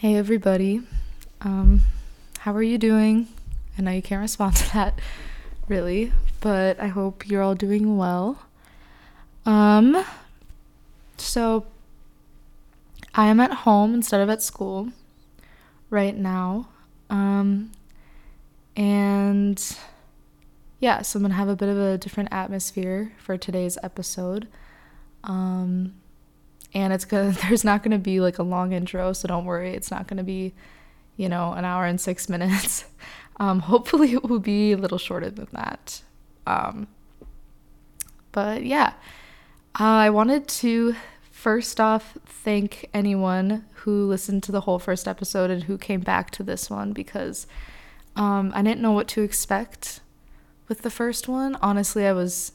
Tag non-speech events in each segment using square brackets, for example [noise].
Hey, everybody. Um, how are you doing? I know you can't respond [laughs] to that, really, but I hope you're all doing well. Um, so I am at home instead of at school right now. Um, and yeah, so I'm gonna have a bit of a different atmosphere for today's episode. Um, and it's gonna [laughs] there's not gonna be like a long intro so don't worry. It's not gonna be you know an hour and six [laughs] minutes. Um, hopefully it will be a little shorter than that. Um, but yeah. I wanted to first off thank anyone who listened to the whole first episode and who came back to this one because um, i didn't know what to expect with the first one. Honestly i was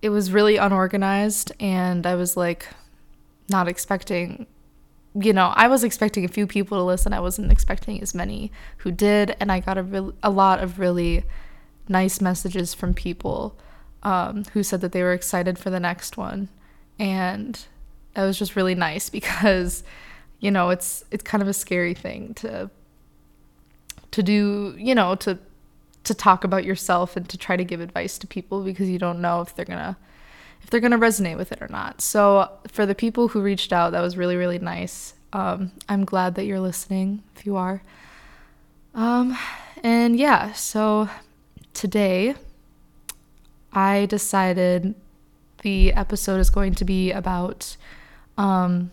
it was really unorganized and i was like not expecting you know, I was expecting a few people to listen. I wasn't expecting as many who did, and I got a re- a lot of really nice messages from people um, who said that they were excited for the next one, and that was just really nice [laughs] because, you know, it's it's kind of a scary thing to to do, you know, to to talk about yourself and to try to give advice to people because you don't know if they're gonna if they're going to resonate with it or not. So, for the people who reached out, that was really, really nice. Um, I'm glad that you're listening, if you are. Um, and yeah, so today I decided the episode is going to be about um,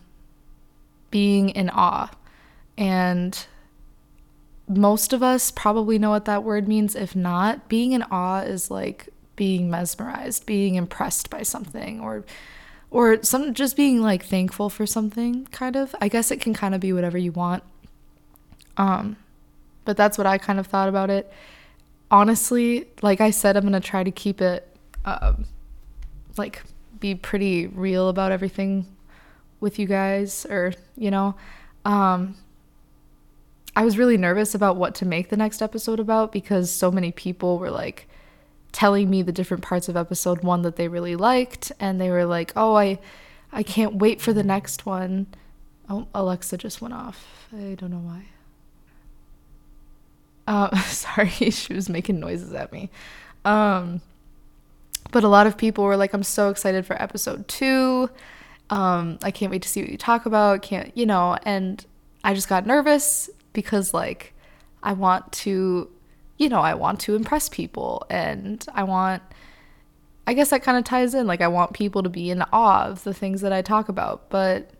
being in awe. And most of us probably know what that word means. If not, being in awe is like being mesmerized, being impressed by something or or some just being like thankful for something kind of. I guess it can kind of be whatever you want. Um but that's what I kind of thought about it. Honestly, like I said I'm going to try to keep it um like be pretty real about everything with you guys or, you know, um I was really nervous about what to make the next episode about because so many people were like telling me the different parts of episode 1 that they really liked and they were like, "Oh, I I can't wait for the next one." Oh, Alexa just went off. I don't know why. Uh, [laughs] sorry, [laughs] she was making noises at me. Um, but a lot of people were like, "I'm so excited for episode two. Um, I can't wait to see what you talk about. Can't you know?" And I just got nervous because like I want to you know, I want to impress people and I want I guess that kind of ties in like I want people to be in awe of the things that I talk about, but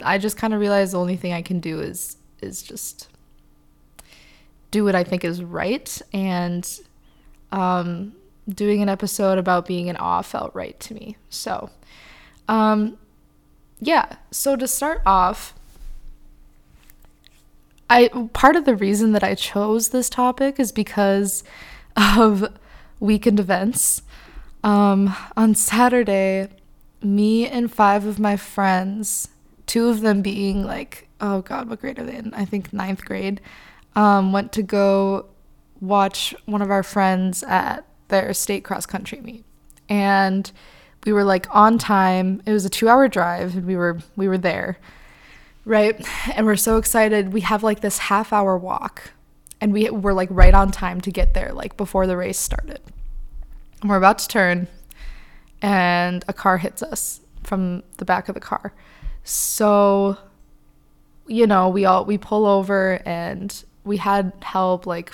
I just kind of realized the only thing I can do is is just do what I think is right and um doing an episode about being in awe felt right to me. So, um yeah, so to start off, I part of the reason that I chose this topic is because of weekend events. Um, on Saturday, me and five of my friends, two of them being like, oh God, what grade are they in? I think ninth grade, um, went to go watch one of our friends at their state cross country meet. And we were like on time. It was a two hour drive and we were we were there right? And we're so excited. We have like this half hour walk and we were like right on time to get there, like before the race started. And we're about to turn and a car hits us from the back of the car. So, you know, we all we pull over and we had help like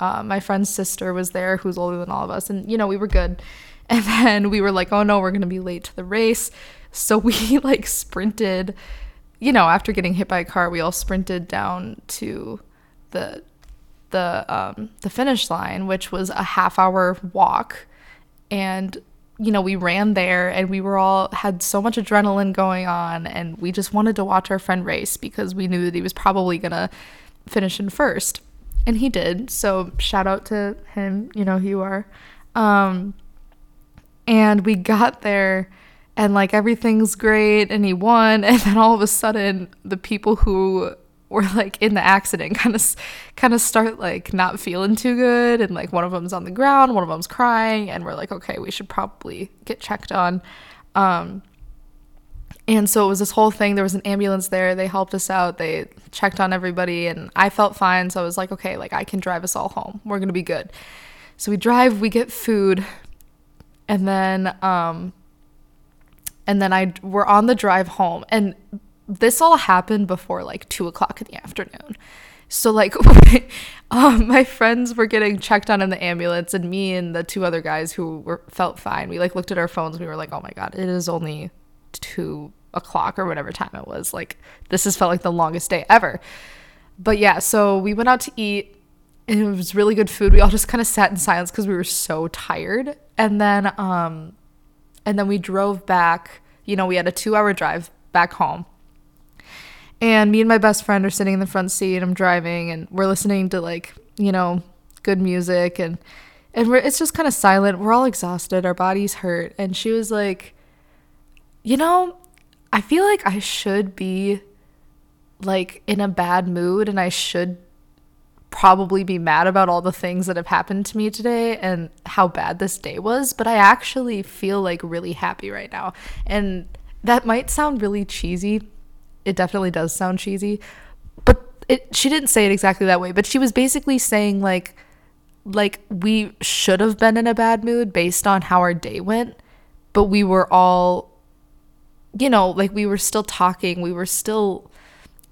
uh, my friend's sister was there who's older than all of us and you know we were good [laughs] and then we were like oh no we're gonna be late to the race so we [laughs] like sprinted you know, after getting hit by a car, we all sprinted down to the the um, the finish line, which was a half hour walk, and you know we ran there, and we were all had so much adrenaline going on, and we just wanted to watch our friend race because we knew that he was probably gonna finish in first, and he did. So shout out to him, you know who you are. Um, and we got there and like everything's great and he won [laughs] and then all of a sudden the people who were like in the accident kind of kind of start like not feeling too good and like one of them's on the ground one of them's crying and we're like okay we should probably get checked on um And so it was this whole thing. There was an ambulance there. They helped us out. They checked on everybody, and I felt fine. So I was like, okay, like I can drive us all home. We're gonna be good. So we drive. We get food, and then um, and then I we're on the drive home, and this all happened before like two o'clock in the afternoon. So like, [laughs] um, my friends were getting checked on in the ambulance, and me and the two other guys who were felt fine. We like looked at our phones. We were like, oh my god, it is only two o'clock or whatever time it was. Like this has felt like the longest day ever. But yeah, so we went out to eat and it was really good food. We all just kind of sat in silence because we were so tired. And then um and then we drove back, you know, we had a two hour drive back home. And me and my best friend are sitting in the front seat. I'm driving and we're listening to like, you know, good music and and it's just kind of silent. We're all exhausted. Our bodies hurt. And she was like, you know, I feel like I should be like in a bad mood and I should probably be mad about all the things that have happened to me today and how bad this day was, but I actually feel like really happy right now. And that might sound really cheesy. It definitely does sound cheesy. But it she didn't say it exactly that way, but she was basically saying like like we should have been in a bad mood based on how our day went, but we were all you know, like we were still talking, we were still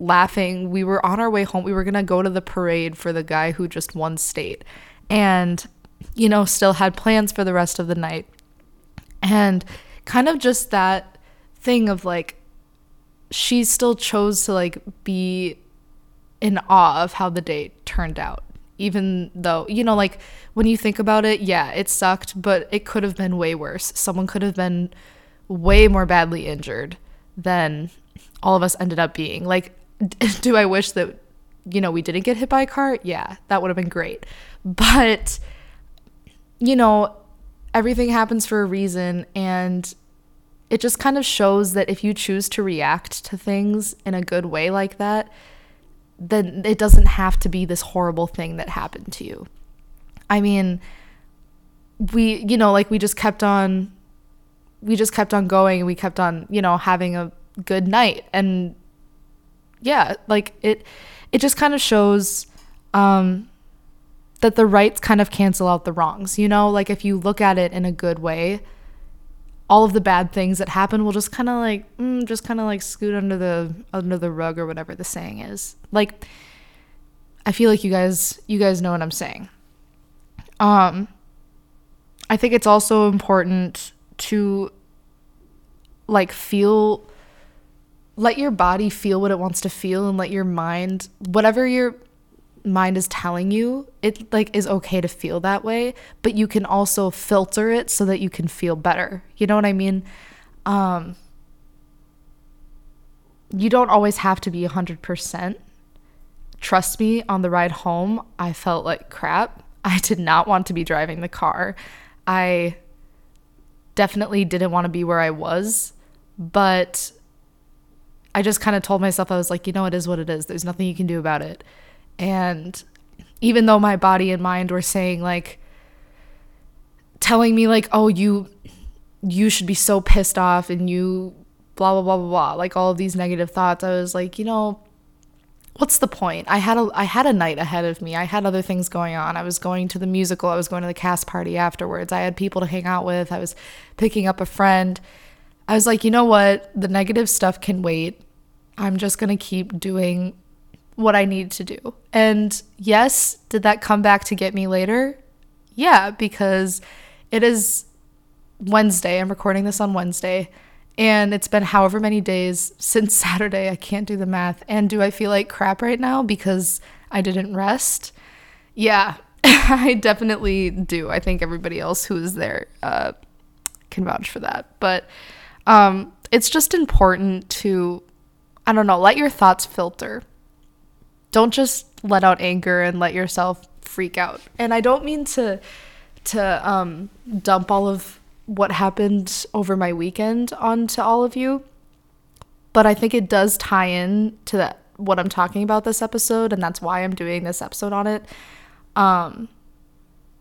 laughing. We were on our way home. We were going to go to the parade for the guy who just won state and, you know, still had plans for the rest of the night. And kind of just that thing of like, she still chose to like be in awe of how the date turned out. Even though, you know, like when you think about it, yeah, it sucked, but it could have been way worse. Someone could have been way more badly injured than all of us ended up being. Like, [laughs] do I wish that, you know, we didn't get hit by a car? Yeah, that would have been great. But, you know, everything happens for a reason. And it just kind of shows that if you choose to react to things in a good way like that, then it doesn't have to be this horrible thing that happened to you. I mean, we, you know, like we just kept on we just kept on going and we kept on, you know, having a good night. And yeah, like it it just kind of shows um that the rights kind of cancel out the wrongs, you know? Like if you look at it in a good way, all of the bad things that happen will just kind of like mm, just kind of like scoot under the under the rug or whatever the saying is. Like I feel like you guys you guys know what I'm saying. Um I think it's also important to like feel let your body feel what it wants to feel and let your mind whatever your mind is telling you it like is okay to feel that way but you can also filter it so that you can feel better. You know what i mean? Um you don't always have to be 100% trust me on the ride home i felt like crap. I did not want to be driving the car. I definitely didn't want to be where I was, but I just kind of told myself I was like, you know, it is what it is. There's nothing you can do about it. And even though my body and mind were saying like telling me like, "Oh, you you should be so pissed off and you blah blah blah blah blah," like all of these negative thoughts, I was like, you know, what's the point? I had a I had a night ahead of me. I had other things going on. I was going to the musical. I was going to the cast party afterwards. I had people to hang out with. I was picking up a friend. I was like, you know what? The negative stuff can wait. I'm just going to keep doing what I need to do. And yes, did that come back to get me later? Yeah, because it is Wednesday. I'm recording this on Wednesday. And it's been however many days since [laughs] Saturday. I can't do the math. And do I feel like crap right now because I didn't rest? Yeah, [laughs] I definitely do. I think everybody else who is there uh, can vouch for that. But um, it's just important to, I don't know, let your thoughts filter. Don't just let out anger and let yourself freak out. And I don't mean to to um, dump all of what happened over my weekend onto all of you. But I think it does tie in to that what I'm talking about this episode, and that's why I'm doing this episode on it. Um,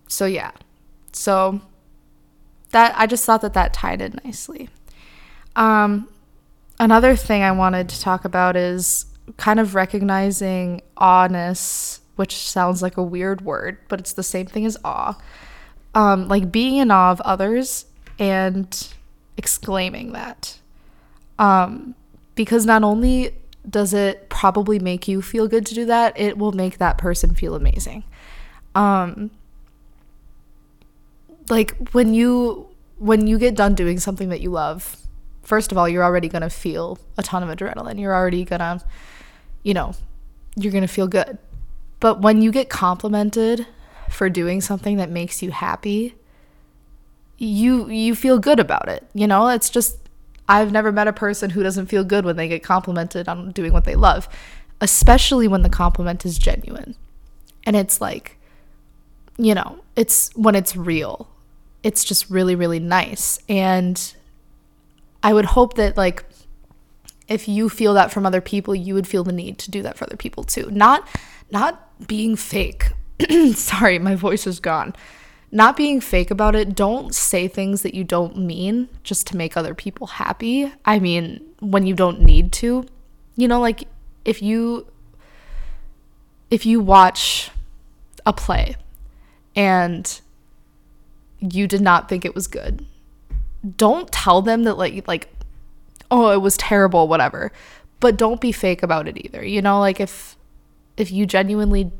so yeah, so that I just thought that that tied in nicely. Um, another thing I wanted to talk about is kind of recognizing awness, which sounds like a weird word, but it's the same thing as awe. Um, like being in awe of others and exclaiming that. Um, because not only does it probably make you feel good to do that, it will make that person feel amazing. Um, like when you when you get done doing something that you love, first of all, you're already going to feel a ton of adrenaline. You're already going to you know, you're going to feel good. But when you get complimented for doing something that makes you happy, you you feel good about it. You know, it's just I've never met a person who doesn't feel good when they get complimented on doing what they love, especially when the compliment is genuine. And it's like you know, it's when it's real. It's just really really nice and I would hope that like if you feel that from other people, you would feel the need to do that for other people too. Not not being fake. [clears throat] Sorry, my voice is gone. Not being fake about it. Don't say things that you don't mean just to make other people happy. I mean, when you don't need to. You know, like if you if you watch a play and you did not think it was good, don't tell them that like like oh, it was terrible, whatever. But don't be fake about it either. You know, like if if you genuinely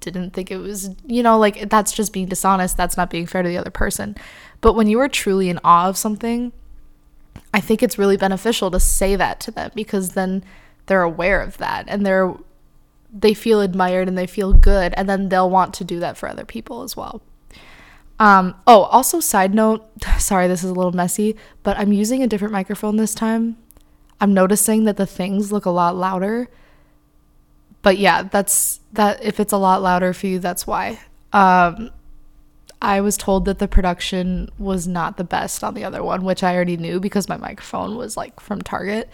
didn't think it was, you know, like that's just being dishonest. That's not being fair to the other person. But when you are truly in awe of something, I think it's really beneficial to say that to them because then they're aware of that and they're they feel admired and they feel good and then they'll want to do that for other people as well. Um, oh, also, side note [laughs] sorry, this is a little messy, but I'm using a different microphone this time. I'm noticing that the things look a lot louder. But yeah, that's that. If it's a lot louder for you, that's why. Um, I was told that the production was not the best on the other one, which I already knew because my microphone was like from Target.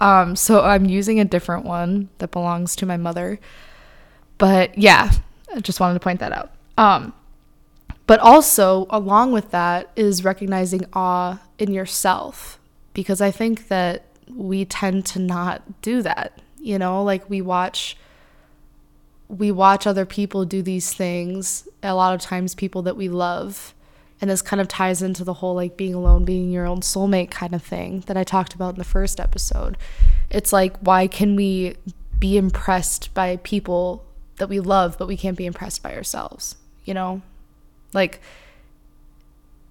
Um, so I'm using a different one that belongs to my mother. But yeah, I just wanted to point that out. Um, but also, along with that, is recognizing awe in yourself. Because I think that we tend to not do that. You know, like we watch we watch other people do these things, a lot of times people that we love. And this kind of ties into the whole like being alone, being your own soulmate kind of thing that I talked about in the first episode. It's like, why can we be impressed by people that we love, but we can't be impressed by ourselves? You know? Like,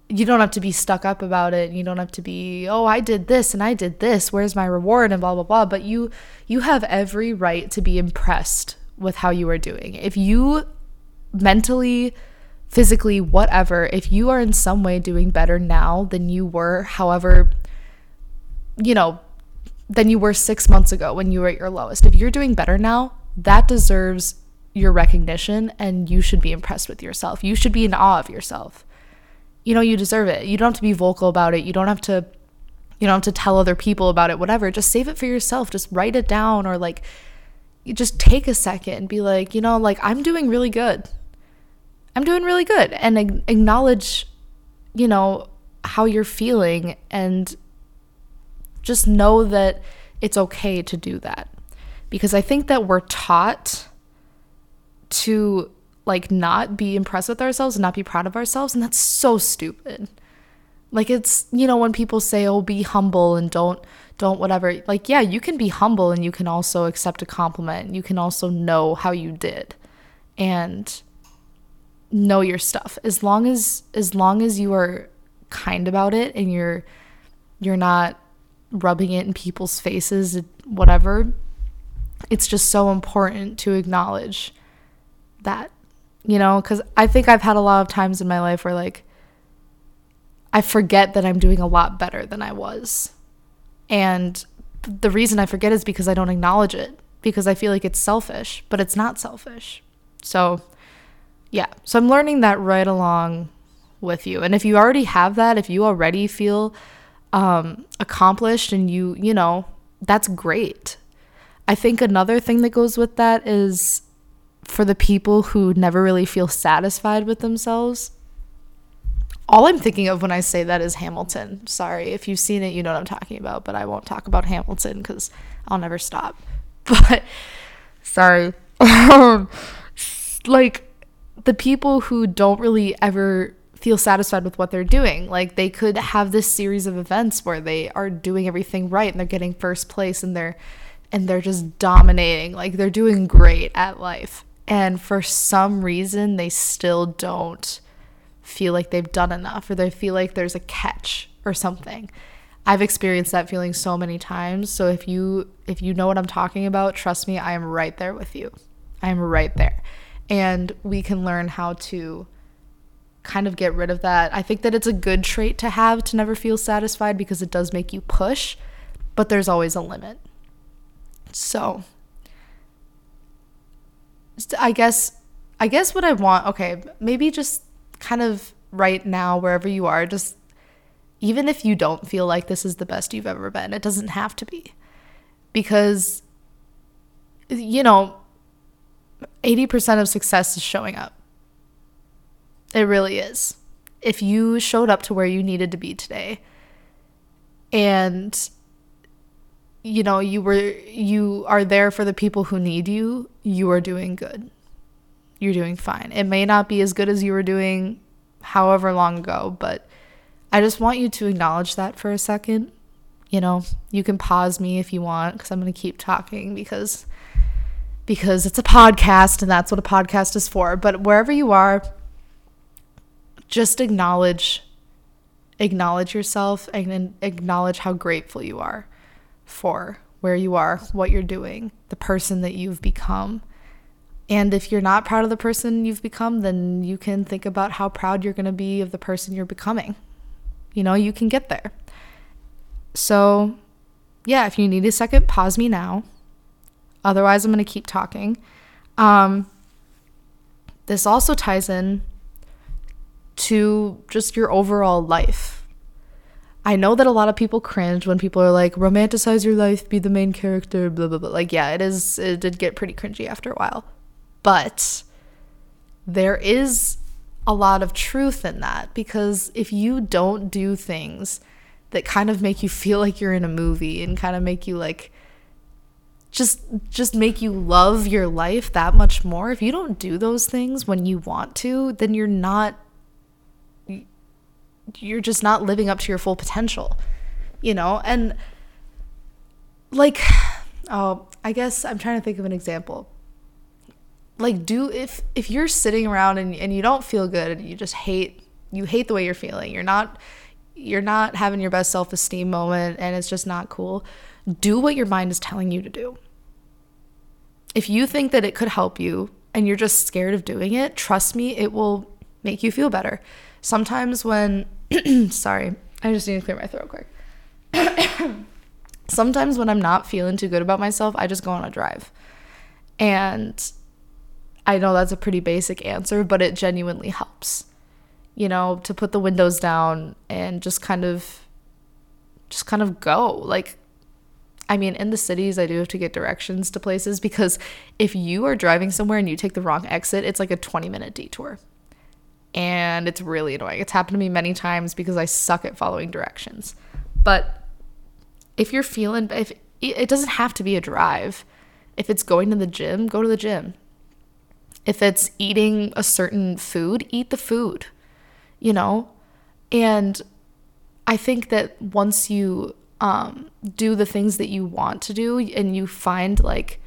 you don't have to be stuck up about it. You don't have to be, oh, I did this and I did this. Where's my reward and blah blah blah. But you you have every right to be impressed with how you are doing. If you mentally, physically, whatever, if you are in some way doing better now than you were, however, you know, than you were 6 months ago when you were at your lowest. If you're doing better now, that deserves your recognition and you should be impressed with yourself. You should be in awe of yourself. You know, you deserve it. You don't have to be vocal about it. You don't have to you don't have to tell other people about it, whatever. Just save it for yourself. Just write it down or like you just take a second and be like, you know, like I'm doing really good. I'm doing really good and acknowledge, you know, how you're feeling and just know that it's okay to do that. Because I think that we're taught to like not be impressed with ourselves and not be proud of ourselves and that's so stupid. Like it's you know when people say oh be humble and don't don't whatever like yeah you can be humble and you can also accept a compliment. You can also know how you did and know your stuff. As long as as long as you are kind about it and you're you're not rubbing it in people's faces whatever it's just so important to acknowledge that, you know, because I think I've had a lot of times in my life where like I forget that I'm doing a lot better than I was. And the reason I forget is because I don't acknowledge it because I feel like it's selfish, but it's not selfish. So, yeah. So I'm learning that right along with you. And if you already have that, if you already feel um, accomplished and you, you know, that's great. I think another thing that goes with that is for the people who never really feel satisfied with themselves, all I'm thinking of when I say that is Hamilton. Sorry, if you've seen it, you know what I'm talking about, but I won't talk about Hamilton because I'll never stop. [laughs] But sorry. [laughs] Um, like the people who don't really ever feel satisfied with what they're doing. Like they could have this series of events where they are doing everything right and they're getting first place and they're and they're just dominating. Like they're doing great at life. And for some reason they still don't feel like they've done enough or they feel like there's a catch or something. I've experienced that feeling so many times. So if you if you know what I'm talking about, trust me, I am right there with you. I am right there. And we can learn how to kind of get rid of that. I think that it's a good trait to have to never feel satisfied because it does make you push, but there's always a limit. So, I guess I guess what I want, okay, maybe just kind of right now wherever you are, just even if you don't feel like this is the best you've ever been, it doesn't have to be. Because you know, 80% of success is showing up. It really is. If you showed up to where you needed to be today and you know, you were you are there for the people who need you, you are doing good. You're doing fine. It may not be as good as you were doing however long ago, but I just want you to acknowledge that for a second. You know, you can pause me if you want cuz I'm going to keep talking because because it's a podcast and that's what a podcast is for. But wherever you are, just acknowledge acknowledge yourself and acknowledge how grateful you are for where you are, what you're doing, the person that you've become. And if you're not proud of the person you've become, then you can think about how proud you're going to be of the person you're becoming. You know, you can get there. So, yeah, if you need a second, pause me now. Otherwise, I'm going to keep talking. Um, this also ties in to just your overall life. I know that a lot of people cringe when people are like, romanticize your life, be the main character, blah, blah, blah. Like, yeah, it is, it did get pretty cringy after a while. But there is a lot of truth in that because if you don't do things that kind of make you feel like you're in a movie and kind of make you like, just just make you love your life that much more if you don't do those things when you want to then you're not you're just not living up to your full potential, you know? And like, oh, I guess I'm trying to think of an example. Like, do if if you're sitting around and, and you don't feel good and you just hate you hate the way you're feeling, you're not you're not having your best self-esteem moment and it's just not cool, do what your mind is telling you to do. If you think that it could help you and you're just scared of doing it, trust me, it will make you feel better. Sometimes when, [clears throat] sorry, I just need to clear my throat quick. [coughs] Sometimes when I'm not feeling too good about myself, I just go on a drive. And I know that's a pretty basic answer, but it genuinely helps. You know, to put the windows down and just kind of just kind of go. Like I mean, in the cities, I do have to get directions to places because if you are driving somewhere and you take the wrong exit, it's like a 20 minute detour and it's really annoying. It's happened to me many times because I suck at following directions. But if you're feeling if it doesn't have to be a drive. If it's going to the gym, go to the gym. If it's eating a certain food, eat the food. You know? And I think that once you um, do the things that you want to do and you find like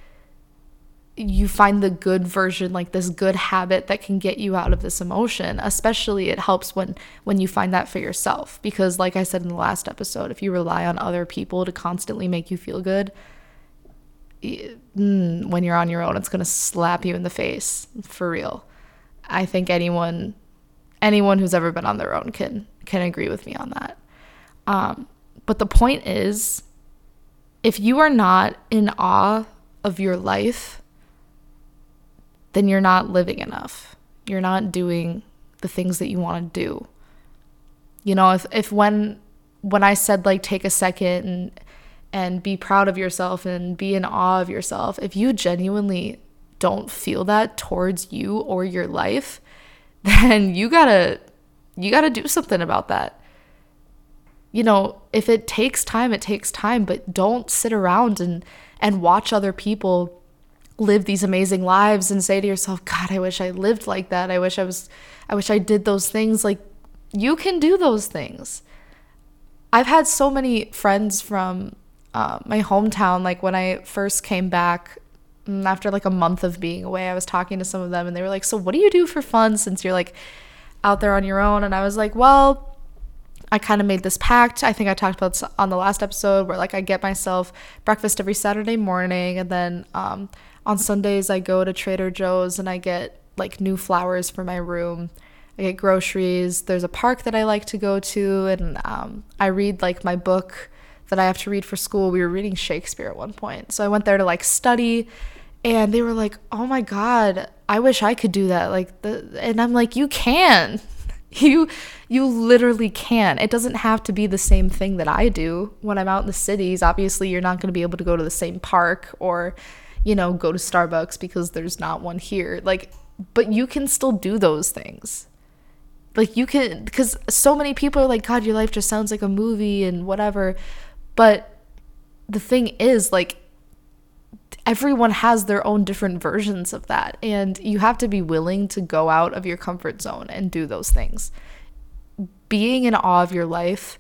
you find the good version like this good habit that can get you out of this emotion especially it helps when when you find that for yourself. Because like i said in the last episode if you rely on other people to constantly make you feel good mm, when you're on your own it's going to slap you in the face for real. I think anyone anyone who's ever been on their own can can agree with me on that. Um, but the point is if you are not in awe of your life then you're not living enough. You're not doing the things that you want to do. You know, if if when when I said like take a second and and be proud of yourself and be in awe of yourself, if you genuinely don't feel that towards you or your life, [laughs] then you got to you got to do something about that. You know, if it takes time, it takes time, but don't sit around and and watch other people live these amazing lives and say to yourself, "God, I wish I lived like that. I wish I was I wish I did those things." Like you can do those things. I've had so many friends from uh, my hometown. Like when I first came back mm, after like a month of being away, I was talking to some of them and they were like, So, what do you do for fun since you're like out there on your own? And I was like, Well, I kind of made this pact. I think I talked about on the last episode where like I get myself breakfast every Saturday morning and then um, on Sundays I go to Trader Joe's and I get like new flowers for my room I get groceries. There's a park that I like to go to, and um, I read like my book that I have to read for school. We were reading Shakespeare at one point, so I went there to like study, and they were like, "Oh my god, I wish I could do that." Like the, and I'm like, "You can." [laughs] You you literally can. It doesn't have to be the same thing that I do when I'm out in the cities. Obviously, you're not going to be able to go to the same park or, you know, go to Starbucks because there's not one here. Like but you can still do those things. Like you can because so many people are like god your life just sounds like a movie and whatever. But the thing is like everyone has their own different versions of that and you have to be willing to go out of your comfort zone and do those things. Being in awe of your life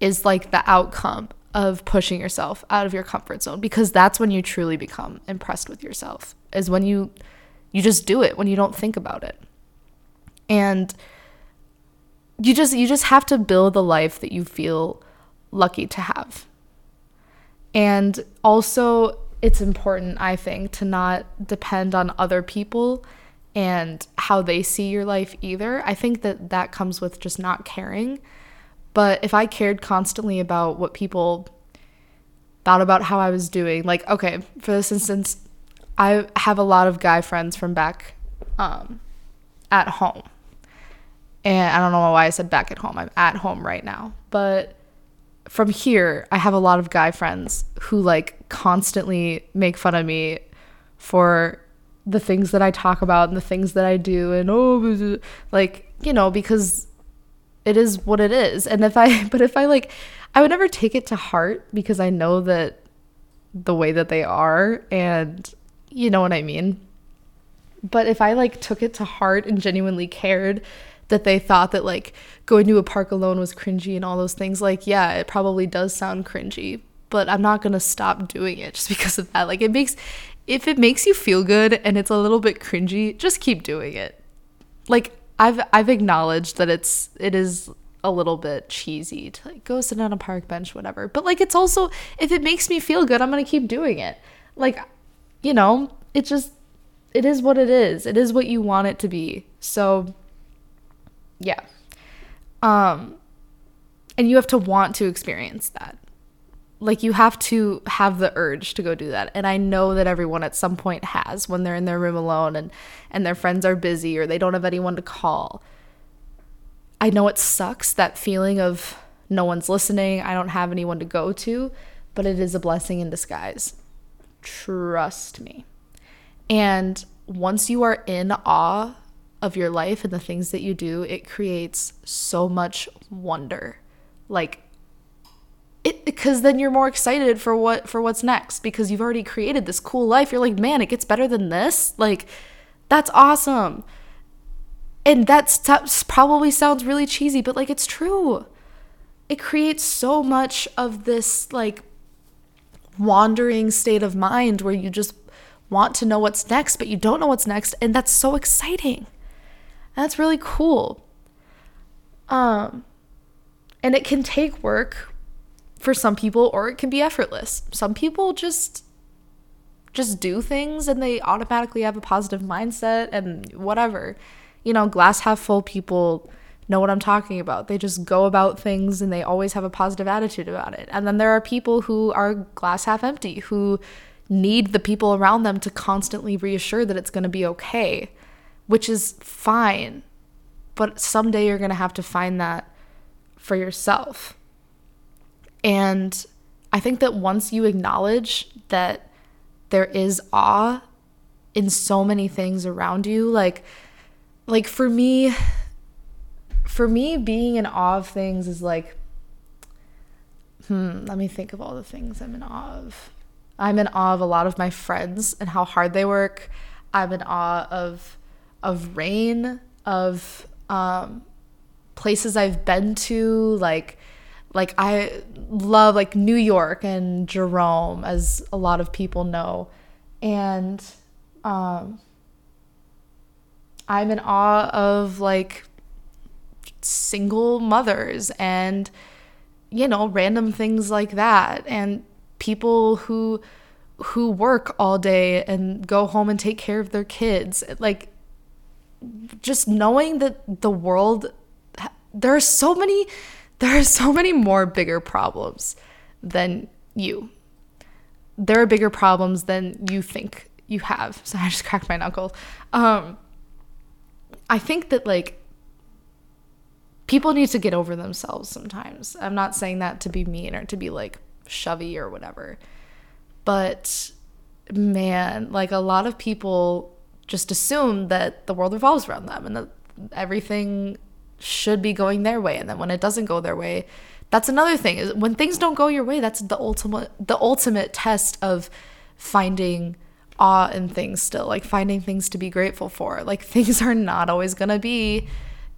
is like the outcome of pushing yourself out of your comfort zone because that's when you truly become impressed with yourself is when you you just do it when you don't think about it and you just you just have to build the life that you feel lucky to have. And also it's important I think to not depend on other people and how they see your life either. I think that that comes with just not caring. But if I cared constantly about what people thought about how I was doing, like okay, for this instance, I have a lot of guy friends from back um, at home and I don't know why I said back at home. I'm at home right now. But from here, I have a lot of guy friends who like constantly make fun of me for the things that I talk about and the things that I do and oh like, you know, because it is what it is. And if I [laughs] but if I like I would never take it to heart because I know that the way that they are and you know what I mean. But if I like took it to heart and genuinely cared that they thought that like going to a park alone was cringy and all those things. Like, yeah, it probably does sound cringy, but I'm not gonna stop doing it just [laughs] because of that. Like, it makes, if it makes you feel good and it's a little bit cringy, just keep doing it. Like, I've I've acknowledged that it's it is a little bit cheesy to like go sit on a park bench, whatever. But like, it's also if it makes me feel good, I'm gonna keep doing it. Like, you know, it just it is what it is. It is what you want it to be. So yeah. Um and you have to want to experience that. Like you have to have the urge to go do that. And I know that everyone at some point has when they're in their room alone and and their friends are busy or they don't have anyone to call. I know it sucks that feeling of no one's listening, I don't have anyone to go to, but it is a blessing in disguise. Trust me. And once you are in awe of your life and the things that you do, it creates so much wonder. Like it because then you're more excited for what for what's next because you've already created this cool life. You're like, "Man, it gets better than this." Like that's awesome. And that probably sounds really cheesy, but like it's true. It creates so much of this like wandering state of mind where you just want to know what's next, but you don't know what's next, and that's so exciting. That's really cool. Um, and it can take work for some people or it can be effortless. Some people just just do things and they automatically have a positive mindset and whatever. You know, glass half full people know what I'm talking about. They just go about things and they always have a positive attitude about it. And then there are people who are glass half empty who need the people around them to constantly reassure that it's going to be okay which is fine. But someday you're going to have to find that for yourself. And I think that once you acknowledge that there is awe in so many things around you, like like for me for me, being in awe of things is like, hmm, let me think of all the things I'm in awe of. I'm in awe of a lot of my friends and how hard they work. I'm in awe of of rain, of um, places I've been to, like like I love like New York and Jerome, as a lot of people know, and um, I'm in awe of like single mothers and you know random things like that. And people who who work all day and go home and take care of their kids. Like just knowing that the world there are so many there are so many more bigger problems than you. There are bigger problems than you think you have. [laughs] So i just cracked my knuckle. Um i think that like people need to get over themselves sometimes. I'm not saying that to be mean or to be like shovey or whatever. But man like a lot of people just assume that the world revolves around them and that everything should be going their way and then when it doesn't go their way that's another thing is when things don't go your way that's the ultimate the ultimate test of finding awe in things still like finding things to be grateful for. Like [laughs] things are not always going to be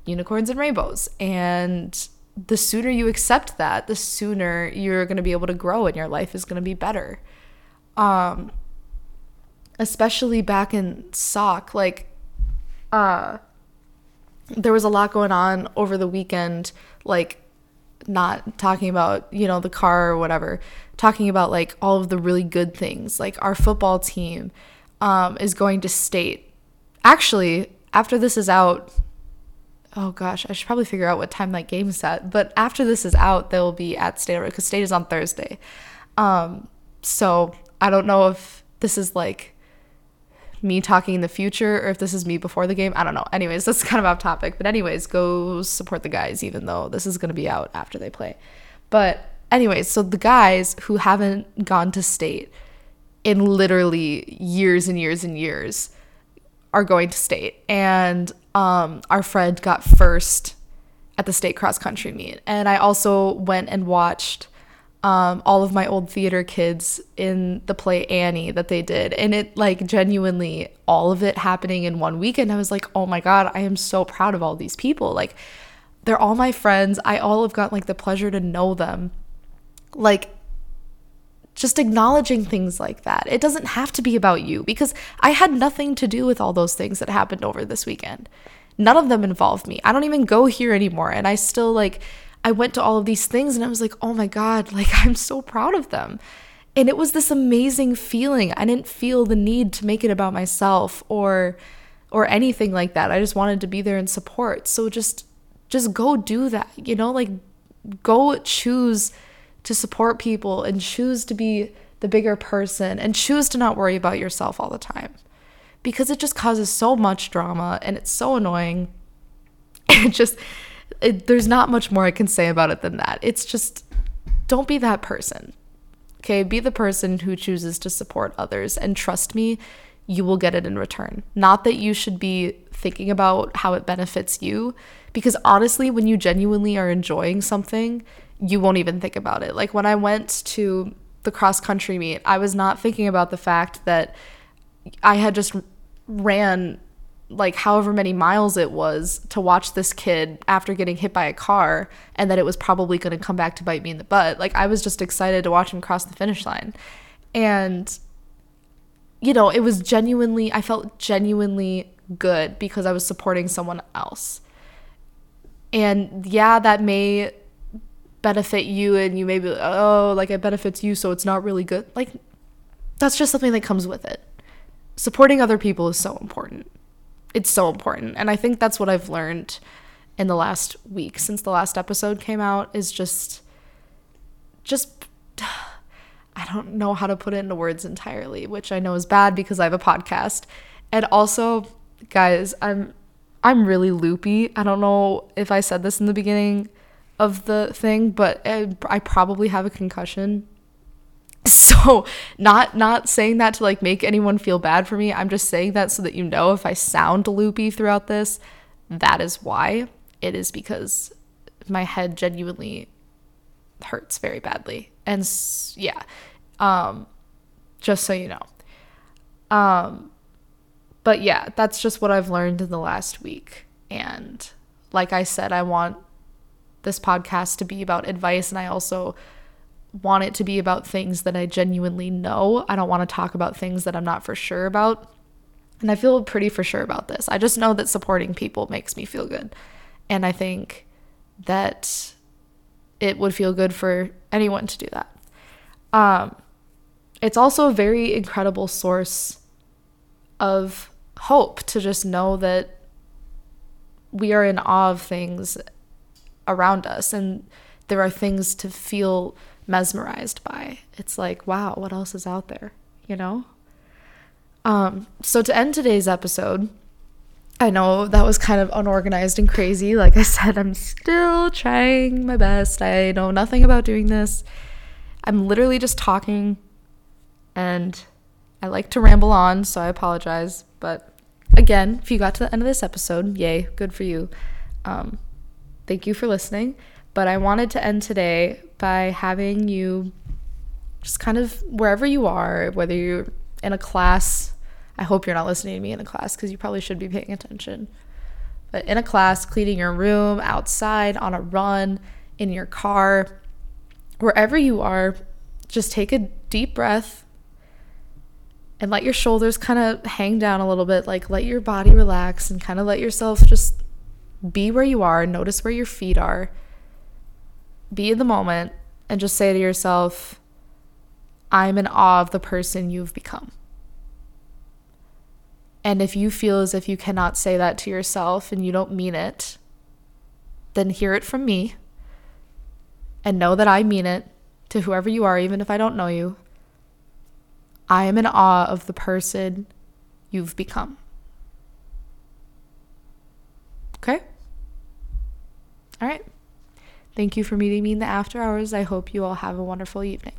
unicorns and rainbows and the sooner you accept that the sooner you're going to be able to grow and your life is going to be better. Um especially back in sock like uh there was a lot going on over the weekend like not talking about you know the car or whatever talking about like all of the really good things like our football team um, is going to state. Actually after this is out oh gosh i should probably figure out what time that game's at but after this is out they'll be at state because state is on thursday. Um, so i don't know if this is like me talking in the future or if this is me before the game. I don't know. Anyways, that's kind of off topic. But, anyways, go support the guys, even though this is going to be out after they play. But, anyways, so the guys who haven't gone to state in literally years and years and years are going to state. And um, our friend got first at the state cross country meet. And I also went and watched um, all of my old theater kids in the play Annie that they did. And it, like, genuinely, all of it happening in one weekend, I was like, oh my God, I am so proud of all these people. Like, they're all my friends. I all have got, like, the pleasure to know them. Like, just acknowledging things like that. It doesn't have to be about you because I had nothing to do with all those things that happened over this weekend. None of them involved me. I don't even go here anymore. And I still, like, I went to all of these things and I was like, oh my God, [laughs] like I'm so proud of them. And it was this amazing feeling. I didn't feel the need to make it about myself or or anything like that. I just wanted to be there and support. So just just go do that. You know, like go choose to support people and choose to be the bigger person and choose to not worry about yourself all the time. Because it just causes so much drama and it's so annoying. [laughs] It just it, there's not much more I can say about it than that. It's just don't be that person. Okay, be the person who chooses to support others and trust me, you will get it in return. Not that you should be thinking about how it benefits you because honestly, when you genuinely are enjoying something, you won't even think about it. Like when I went to the cross country meet, I was not thinking about the fact that I had just ran like however many miles it was to watch this kid after getting hit by a car and that it was probably going to come back to bite me in the butt. Like I was just excited to watch him cross the finish line. And you know, it was genuinely I felt genuinely good because I was supporting someone else. And yeah, that may benefit you and you may be like, oh, like it benefits you so it's not really good. Like that's just something that comes with it. Supporting other people is so important it's so important. And I think that's what I've learned in the last week since the last episode came out is just just [sighs] I don't know how to put it into words entirely, which I know is bad because I have a podcast. And also, guys, I'm I'm really loopy. I don't know if I said this in the beginning of the thing, but I, I probably have a concussion [laughs] so not not saying that to like make anyone feel bad for me i'm just saying that so that you know if i sound loopy throughout this that is why it is because my head genuinely hurts very badly. And yeah, um, just so you know. Um, but yeah, that's just what I've learned in the last week. And like I said, I want this podcast to be about advice, and I also want it to be about things that I genuinely know. I don't want to talk about things that I'm not for sure about. And I feel pretty for sure about this. I just know that supporting people makes me feel good. And I think that it would feel good for anyone to do that. Um, it's also a very incredible source of hope to just know that we are in awe of things around us and there are things to feel mesmerized by. It's like, wow, what else is out there, you know? Um, so to end today's episode, I know that was kind of unorganized and crazy. Like I said, I'm still trying my best. I know nothing about doing this. I'm literally just talking and I like to ramble on, so I apologize. But again, if you got to the end of this episode, yay, good for you. Um, thank you for listening. But I wanted to end today by having you just kind of wherever you are, whether you're in a class I hope you're not listening to me in a class because you probably should be paying attention. But in a class, cleaning your room, outside, on a run, in your car, wherever you are, just take a deep breath and let your shoulders kind of hang down a little bit. Like let your body relax and kind of let yourself just be where you are. Notice where your feet are. Be in the moment and just say to yourself, I'm in awe of the person you've become. And if you feel as if you cannot say that to yourself and you don't mean it, then hear it from me and know that I mean it to whoever you are, even if I don't know you. I am in awe of the person you've become. Okay? All right. Thank you for meeting me in the after hours. I hope you all have a wonderful evening.